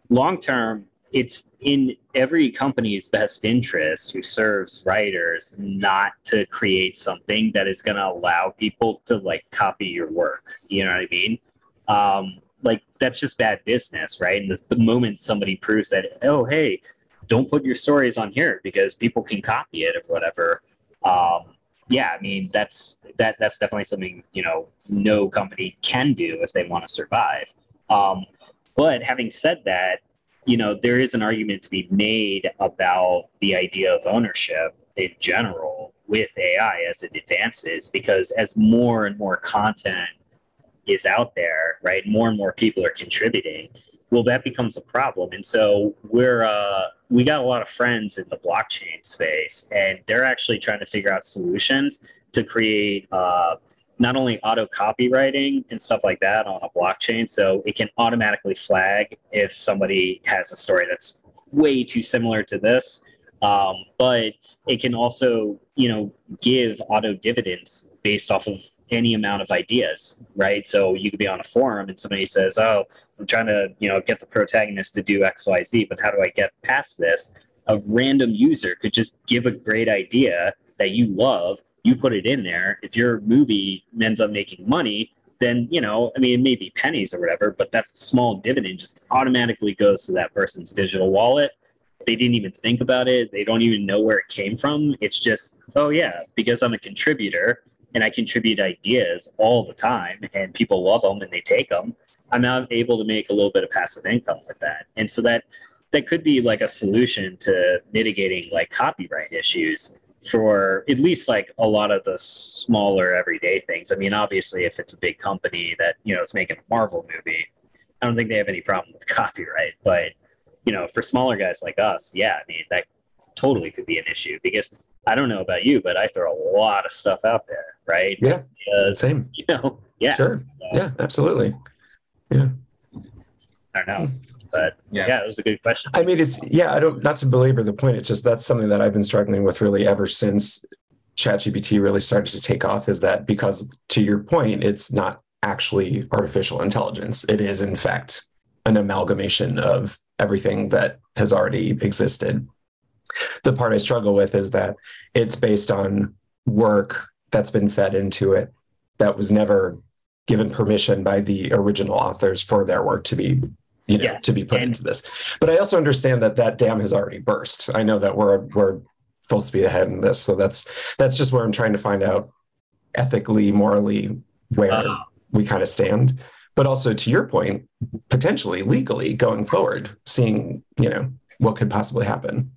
long term, it's in every company's best interest who serves writers not to create something that is going to allow people to like copy your work. You know what I mean? Um, like that's just bad business, right? And the, the moment somebody proves that, oh, hey, don't put your stories on here because people can copy it or whatever. Um, yeah, I mean that's that that's definitely something you know no company can do if they want to survive. Um, but having said that, you know there is an argument to be made about the idea of ownership in general with AI as it advances, because as more and more content is out there, right, more and more people are contributing. Well, that becomes a problem, and so we're uh, we got a lot of friends in the blockchain space, and they're actually trying to figure out solutions to create uh, not only auto copywriting and stuff like that on a blockchain, so it can automatically flag if somebody has a story that's way too similar to this, um, but it can also, you know, give auto dividends based off of any amount of ideas, right? So you could be on a forum and somebody says, "Oh, I'm trying to, you know, get the protagonist to do X, Y, Z, but how do I get past this?" A random user could just give a great idea that you love you put it in there. If your movie ends up making money, then you know, I mean, it may be pennies or whatever, but that small dividend just automatically goes to that person's digital wallet. They didn't even think about it. They don't even know where it came from. It's just, oh yeah, because I'm a contributor and I contribute ideas all the time, and people love them and they take them. I'm now able to make a little bit of passive income with that, and so that that could be like a solution to mitigating like copyright issues for at least like a lot of the smaller everyday things. I mean, obviously, if it's a big company that you know is making a Marvel movie, I don't think they have any problem with copyright. But you know, for smaller guys like us, yeah, I mean that totally could be an issue because I don't know about you, but I throw a lot of stuff out there, right? Yeah. Because, Same. you know, yeah, Sure. so, Yeah, absolutely. Yeah. I don't know, hmm. but Yeah. yeah. it was a good question. I mean, it's yeah. I don't not to belabor the point. It's just that's something that I've been struggling with really ever since ChatGPT really started to take off. Is that because to your point, it's not actually artificial intelligence. It is in fact an amalgamation of everything that has already existed. The part I struggle with is that it's based on work that's been fed into it that was never given permission by the original authors for their work to be you know Yes, to be put and- into this. But i also understand that that dam has already burst. I know that we're we're full speed ahead in this. So that's that's just where i'm trying to find out ethically morally where Uh, we kind of stand. But also to your point potentially legally going forward seeing you know what could possibly happen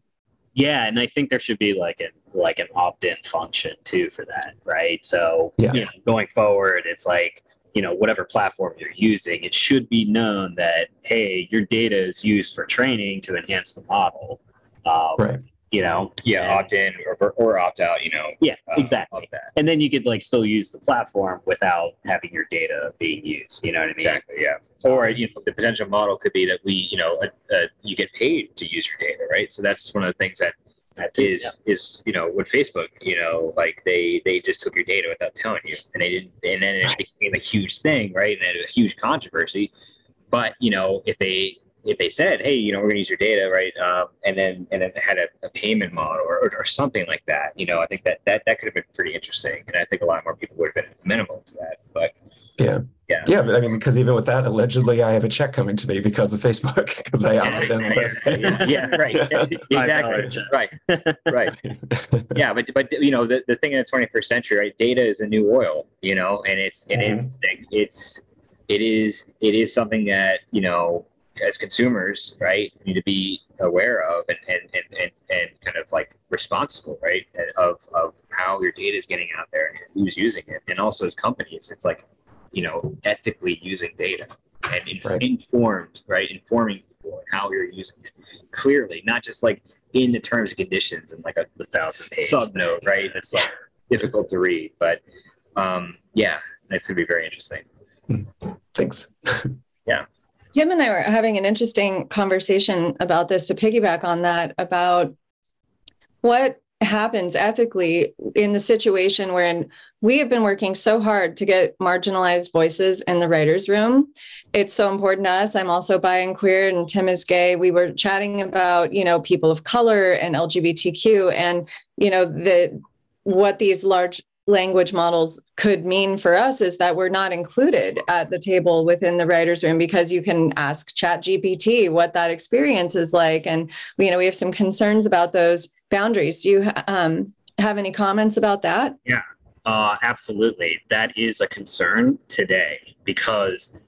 Yeah, and I think there should be like an like an opt-in function too for that, right? So Yeah. you know, going forward, it's like you know whatever platform you're using, it should be known that hey, your data is used for training to enhance the model. Um, right You know. Yeah, And- opt in or, or opt out. You know. Yeah, uh, exactly. And then you could like still use the platform without having your data being used. You know what I mean? Exactly. Yeah. Or you know, the potential model could be that we, you know, uh, uh, you get paid to use your data, right? So that's one of the things that That too, is yeah. is you know with Facebook, you know, like they they just took your data without telling you, and they didn't, and then it became a huge thing, right? And a huge controversy. But you know, if they if they said, hey, you know, we're gonna use your data, right, um, and then and then had a, a payment model or, or, or something like that, you know, I think that that that could have been pretty interesting, and I think a lot more people would have been amenable to that. But Yeah. yeah, yeah but i mean because even with that allegedly i have a check coming to me because of facebook because i opted in yeah, yeah, right, exactly, right, right. yeah, but but you know the, the thing in the 21st century, right? Data is a new oil, you know, and it's and it's it's it is it is something that you know as consumers, right, need to be aware of and and and and, and kind of like responsible, right, of of how your data is getting out there and who's using it, and also as companies, it's like you know ethically using data and inf- Right. informed, right? Informing people on how you're using it clearly, not just like in the terms and conditions and like a The thousand sub note, right? It's like difficult to read, but um, yeah, that's gonna be very interesting. Thanks. Kim and I were having an interesting conversation about this to piggyback on that about what happens ethically in the situation wherein we have been working so hard to get marginalized voices in the writers room. It's so important to us. I'm also bi and queer and tim is gay. We were chatting about you know people of color and lgbtq and you know the what these large language models could mean for us is that we're not included at the table within the writers room because you can ask chat gpt what that experience is like and you know we have some concerns about those boundaries do you um, have any comments about that Yeah. Uh, absolutely. That is a concern today because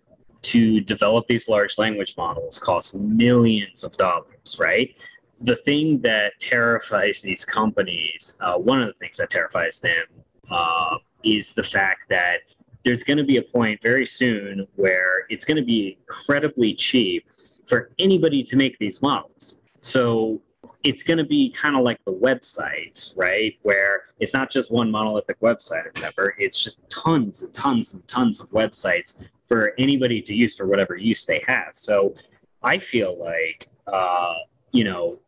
to develop these large language models costs millions of dollars, right? The thing that terrifies these companies, uh, one of the things that terrifies them, uh, is the fact that there's going to be a point very soon where it's going to be incredibly cheap for anybody to make these models. So it's going to be kind of like the websites, right? Where it's not just one monolithic website or whatever. It's just tons and tons and tons of websites for anybody to use for whatever use they have. So I feel like, uh, you know,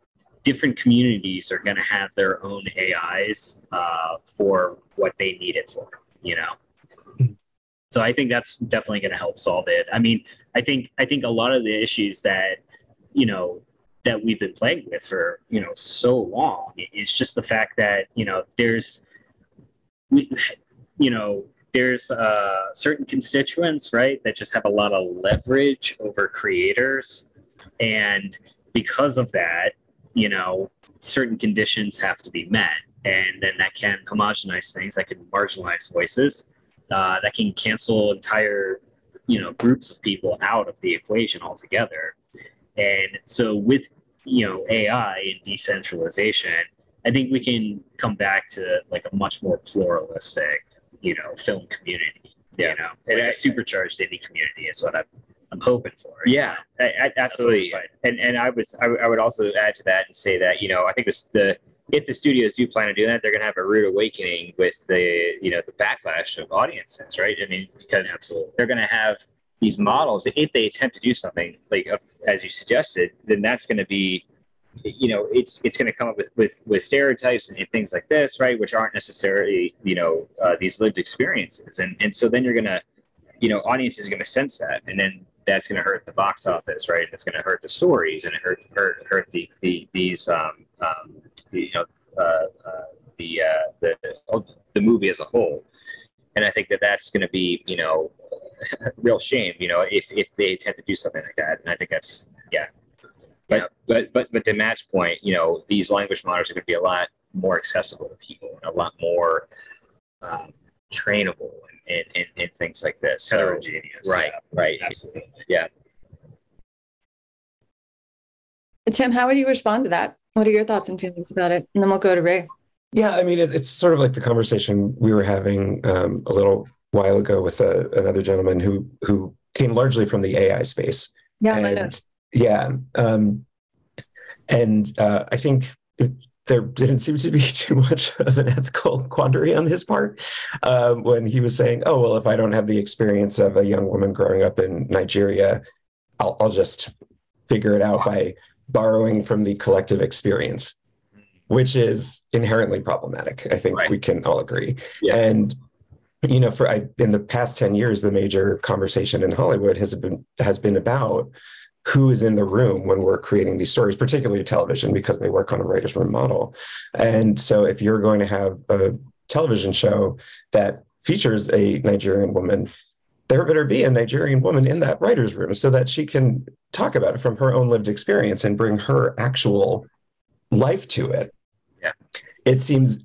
different communities are going to have their own AIs uh, for what they need it for, you know? So I think that's definitely going to help solve it. I mean, I think I think a lot of the issues that you know that we've been plagued with for you know so long is just the fact that you know there's we, you know there's uh, certain constituents right that just have a lot of leverage over creators and because of that you know certain conditions have to be met and then that can homogenize things that can marginalize voices uh, that can cancel entire you know groups of people out of the equation altogether and so with you know AI and decentralization, I think we can come back to like a much more pluralistic, you know, film community. Yeah. You know, and a supercharged indie community is what I'm I'm hoping for. Yeah, I, I, That's what I'm absolutely. And and I was I, would- I would also add to that and say that you know I think this the if the studios do plan to do that, they're going to have a rude awakening with the you know the backlash of audiences, right? I mean, because Absolutely. they're going to have these models. If they attempt to do something like as you suggested, then that's going to be, you know, it's it's going to come up with with with stereotypes and things like this, right? Which aren't necessarily you know uh, these lived experiences, and and so then you're going to, you know, audiences are going to sense that, and then that's going to hurt the box office, right? It's going to hurt the stories, and it hurt hurt hurt the the these um, um the, you know uh, uh, the uh, the the movie as a whole. And I think that that's going to be, you know, real shame, you know, if if they attempt to do something like that. And I think that's yeah. But Yeah. but but but to Matt's point, you know, these language models are going to be a lot more accessible to people and a lot more um, trainable and, and, and, and things like this. So, Heterogeneous. right, yeah. right. Absolutely. tim how would you respond to that what are your thoughts and feelings about it and then we'll go to ray Yeah, I mean, it, it's sort of like the conversation we were having um, a little while ago with a, another gentleman who who came largely from the AI space. yeah I know. and yeah, um, and uh, I think it, there didn't seem to be too much of an ethical quandary on his part um, when he was saying, "Oh well, if I don't have the experience of a young woman growing up in Nigeria, I'll, I'll just figure it out by borrowing from the collective experience." Which is inherently problematic. I think Right. we can all agree. Yeah. And you know, for I, in the past ten years, the major conversation in Hollywood has been has been about who is in the room when we're creating these stories, particularly television, because they work on a writer's room model. And so, if you're going to have a television show that features a Nigerian woman, there better be a Nigerian woman in that writer's room so that she can talk about it from her own lived experience and bring her actual life to it. Yeah. It seems,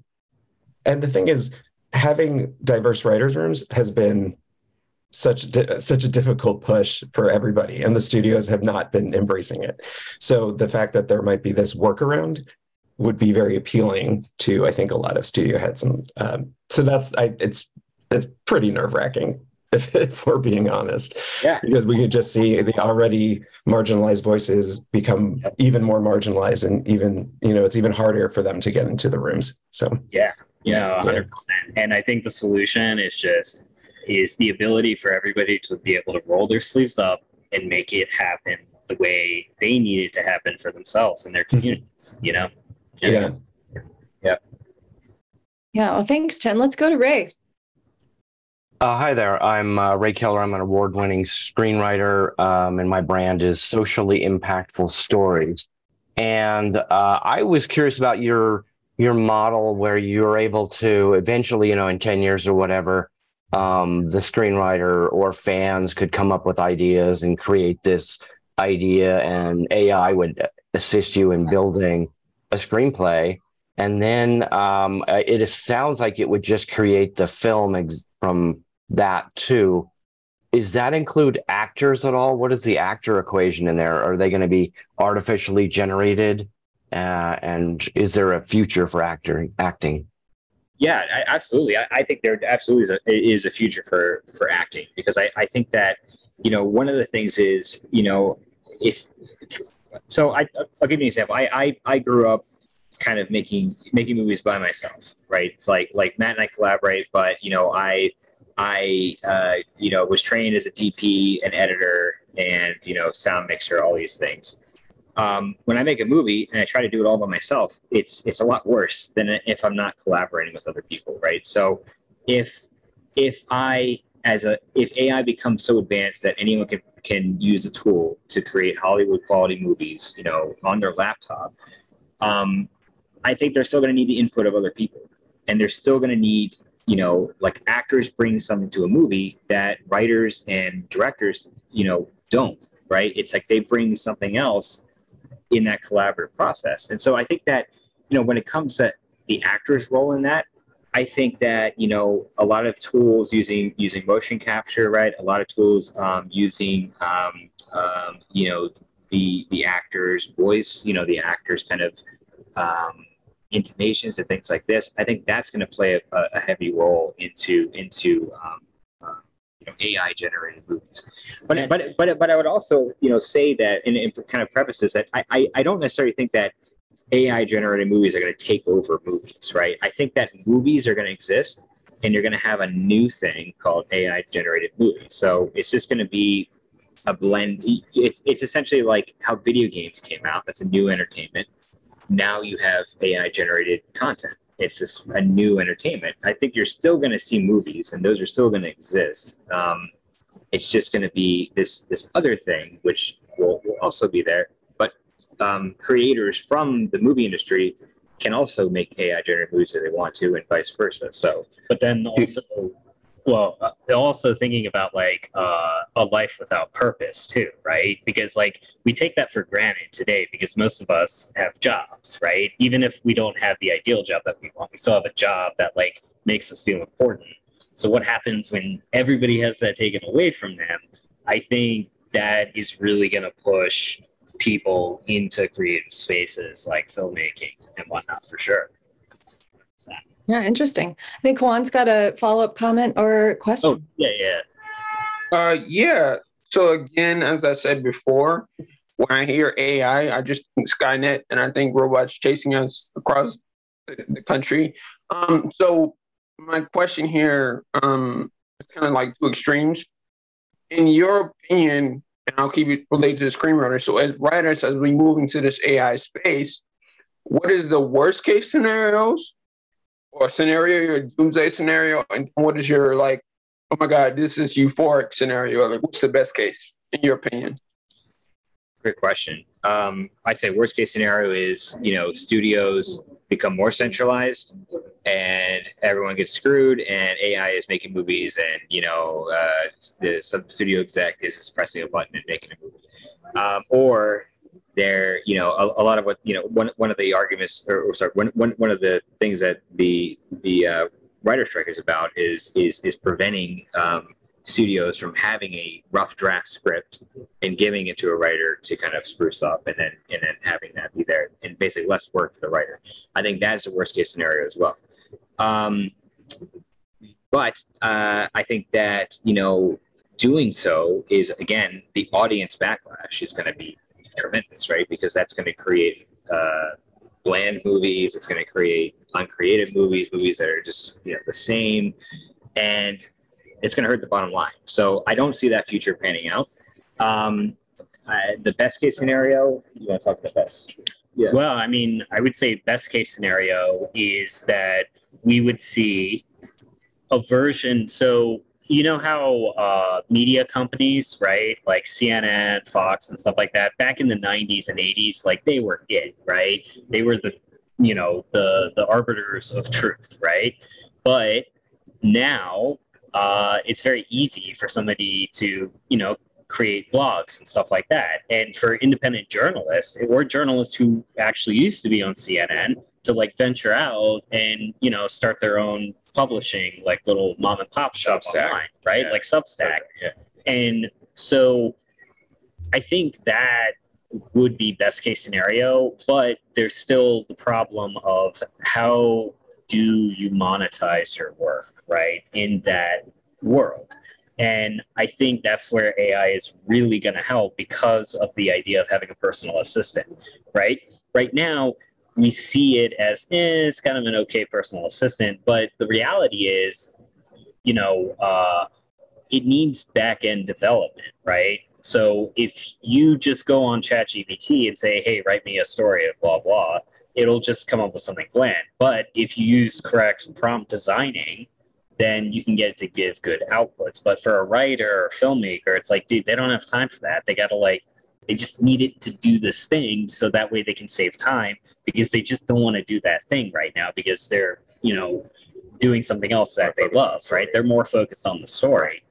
and the thing is, having diverse writers' rooms has been such di- such a difficult push for everybody, and the studios have not been embracing it. So the fact that there might be this workaround would be very appealing to, I think, a lot of studio heads and um, so that's I, it's it's pretty nerve wracking if, if we're being honest. Yeah. Because we could just see the already marginalized voices become Yep. even more marginalized, and even you know it's even harder for them to get into the rooms. So Yeah. Yeah, Yeah. 100%. And I think the solution is just is the ability for everybody to be able to roll their sleeves up and make it happen the way they need it to happen for themselves and their communities, you know? yeah. Yeah. Yeah. Well, thanks, Tim. Let's go to Ray. Uh, hi there. I'm uh, Ray Keller. I'm an award winning screenwriter, um, and my brand is Socially Impactful Stories. And uh, I was curious about your your model where you're able to eventually, you know, in 10 years or whatever, um, the screenwriter or fans could come up with ideas and create this idea, and AI would assist you in building a screenplay. And then um, it sounds like it would just create the film ex- from that too. Is that include actors at all? What is the actor equation in there? Are they going to be artificially generated? Uh, and is there a future for actor acting? Yeah, I, absolutely. I, I think there absolutely is a, is a future for for acting because I, I think that you know one of the things is you know if so I I'll give you an example. I I, I grew up kind of making making movies by myself, right? It's like like Matt and I collaborate, but you know I I uh, you know was trained as a DP, an editor, and you know sound mixer, all these things um, when I make a movie and I try to do it all by myself, it's it's a lot worse than if I'm not collaborating with other people, right? So if if I as a if AI becomes so advanced that anyone can can use a tool to create Hollywood quality movies, you know, on their laptop, um, I think they're still going to need the input of other people, and they're still going to need you know like actors bring something to a movie that writers and directors you know don't right it's like they bring something else in that collaborative process. And so I think that, you know, when it comes to the actor's role in that, I think that, you know, a lot of tools using using motion capture, right? A lot of tools um, using, um, um, you know, the the actor's voice, you know, the actor's kind of um, intonations and things like this. I think that's going to play a, a heavy role into into um, you know AI generated movies. But but but but I would also you know say that and, and kind of preface this that I, I I don't necessarily think that AI generated movies are going to take over movies, right? I think that movies are going to exist and you're going to have a new thing called AI generated movies. So it's just going to be a blend. It's it's essentially like how video games came out. That's a new entertainment. Now you have AI generated content. It's just a new entertainment. I think you're still going to see movies, and those are still going to exist. Um, it's just going to be this this other thing, which will, will also be there. But um, creators from the movie industry can also make AI generated movies if they want to, and vice versa. So But then also, well, uh, also thinking about like uh, a life without purpose too, right? Because like we take that for granted today because most of us have jobs, right? Even if we don't have the ideal job that we want, we still have a job that like makes us feel important. So what happens when everybody has that taken away from them? I think that is really going to push people into creative spaces like filmmaking and whatnot for sure. So- Yeah, interesting. I think Juan's got a follow up comment or question. Oh yeah, yeah. Uh, yeah. So again, as I said before, when I hear AI, I just think Skynet, and I think robots chasing us across the, the country. Um, so my question here, um, it's kind of like two extremes. In your opinion, and I'll keep it related to the screenwriter. So as writers, as we move into this AI space, what is the worst case scenarios or scenario, your doomsday scenario, and what is your like oh my god, this is euphoric scenario. Like, what's the best case in your opinion? Great question. Um, I'd say worst case scenario is you know studios become more centralized and everyone gets screwed and AI is making movies and you know uh, the some studio exec is just pressing a button and making a movie, um, or there you know a, a lot of what you know one one of the arguments or, or sorry one, one one of the things that the the uh, writer strike is about is is is preventing um, studios from having a rough draft script and giving it to a writer to kind of spruce up and then and then having that be there and basically less work for the writer. I think that is the worst case scenario as well. Um, but uh, I think that you know doing so is again the audience backlash is going to be tremendous, right? Because that's going to create uh, bland movies. It's going to create uncreative movies, movies that are just you know the same, and it's going to hurt the bottom line. So I don't see that future panning out. Um, I, the best case scenario, you want to talk about this? Yeah. Well, I mean, I would say best case scenario is that we would see a version. So you know how uh, media companies, right, like CNN, Fox, and stuff like that, back in the '90s and '80s, like they were it, right? They were the, you know, the the arbiters of truth, right? But now uh, it's very easy for somebody to, you know, create blogs and stuff like that. And for independent journalists or journalists who actually used to be on CNN to like venture out and you know start their own publishing like little mom and pop shops Substack. online, right? Yeah. Like Substack. Yeah. And so I think that would be best case scenario, but there's still the problem of how do you monetize your work, right? In that world. And I think that's where AI is really going to help because of the idea of having a personal assistant, right? Right now, we see it as eh, it's kind of an okay personal assistant, but the reality is, you know, uh, it needs back end development, right? So if you just go on ChatGPT and say, "Hey, write me a story of blah blah," it'll just come up with something bland. But if you use correct prompt designing, then you can get it to give good outputs. But for a writer or filmmaker, it's like, dude, they don't have time for that. They got to like they just need it to do this thing so that way they can save time because they just don't want to do that thing right now because they're, you know, doing something else that they love, right? They're more focused on the story.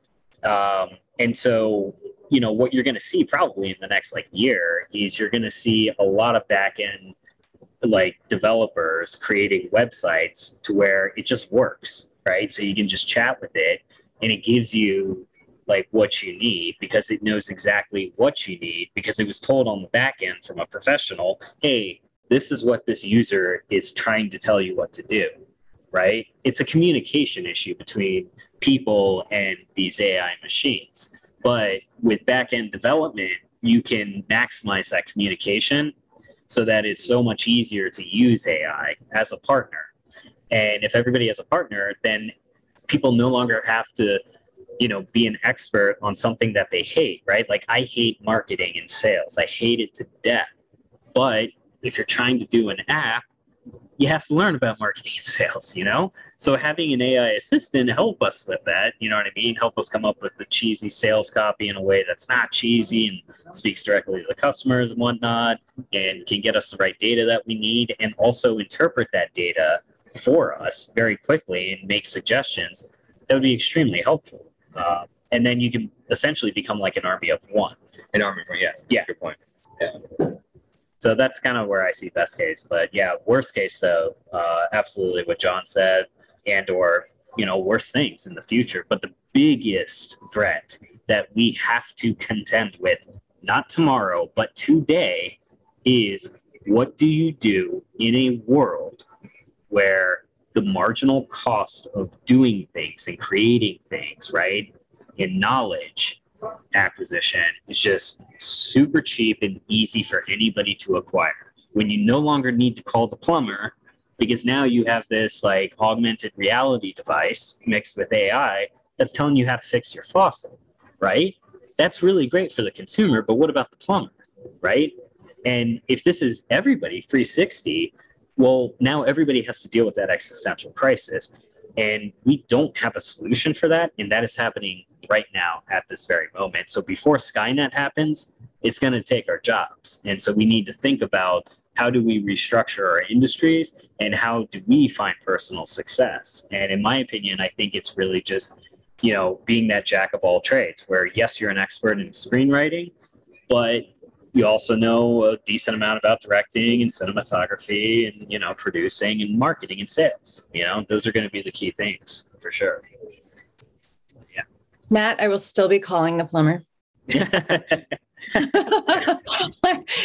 Um, and so, you know, what you're going to see probably in the next like year is you're going to see a lot of back end like developers creating websites to where it just works, right? So you can just chat with it and it gives you like what you need because it knows exactly what you need because it was told on the back end from a professional, hey, this is what this user is trying to tell you what to do, right? It's a communication issue between people and these AI machines. But with back end development, you can maximize that communication so that it's so much easier to use AI as a partner. And if everybody has a partner, then people no longer have to you know be an expert on something that they hate right? Like i hate marketing and sales. I hate it to death. But if you're trying to do an app you have to learn about marketing and sales you know? So having an ai assistant help us with that you know what i mean? Help us come up with the cheesy sales copy in a way that's not cheesy and speaks directly to the customers and whatnot and can get us the right data that we need and also interpret that data for us very quickly and make suggestions that would be extremely helpful uh, and then you can essentially become like an army of one. An army, yeah, yeah. Good point. Yeah. So that's kind of where I see best case, but yeah, worst case though, uh, absolutely what Jon said, and or you know worse things in the future. But the biggest threat that we have to contend with, not tomorrow, but today, is what do you do in a world where the marginal cost of doing things and creating things, right? In knowledge acquisition is just super cheap and easy for anybody to acquire. When you no longer need to call the plumber because now you have this like augmented reality device mixed with AI that's telling you how to fix your faucet, right? That's really great for the consumer, but what about the plumber, right? And if this is everybody 360, well, now everybody has to deal with that existential crisis. And we don't have a solution for that. And that is happening right now at this very moment. So before Skynet happens, it's going to take our jobs. And so we need to think about how do we restructure our industries and how do we find personal success. And in my opinion, I think it's really just, you know, being that jack of all trades where, yes, you're an expert in screenwriting, but you also know a decent amount about directing and cinematography and you know producing and marketing and sales you know those are going to be the key things for sure yeah matt i will still be calling the plumber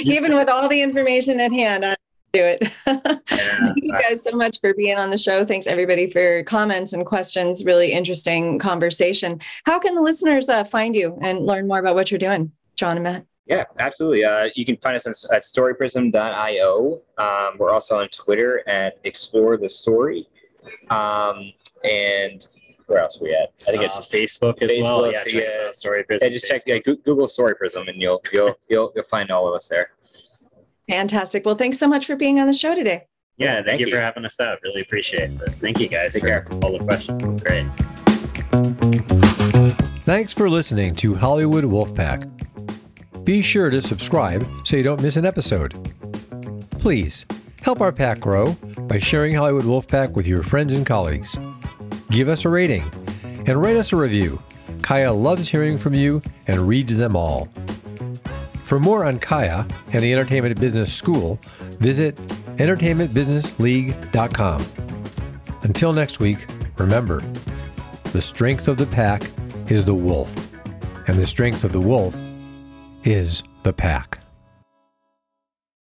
even with all the information at hand I, do it. Yeah, Thank you guys so much for being on the show. Thanks everybody for your comments and questions. Really interesting conversation. How can the listeners uh, find you and learn more about what you're doing, Jon and Matt? Yeah, absolutely. Uh, you can find us on, at storyprism.io. Um, we're also on Twitter at Explore the Story. Um, and where else are we at? I think uh, it's Facebook as well. Facebook, Yeah, so check yeah. us out, Story yeah, Prism just check yeah, Google Story Prism and you'll you'll you'll you'll find all of us there. Fantastic. Well, thanks so much for being on the show today. Yeah, thank, Thank you, you. for having us out. Really appreciate this. Thank you guys Take for care. all the questions. It's great. Thanks for listening to Hollywood Wolfpack. Be sure to subscribe so you don't miss an episode. Please help our pack grow by sharing Hollywood Wolfpack with your friends and colleagues. Give us a rating and write us a review. Kaia loves hearing from you and reads them all. For more on Kaia and the Entertainment Business School, visit entertainmentbusinessleague.com. Until next week, remember the strength of the pack is the wolf, and the strength of the wolf is the pack.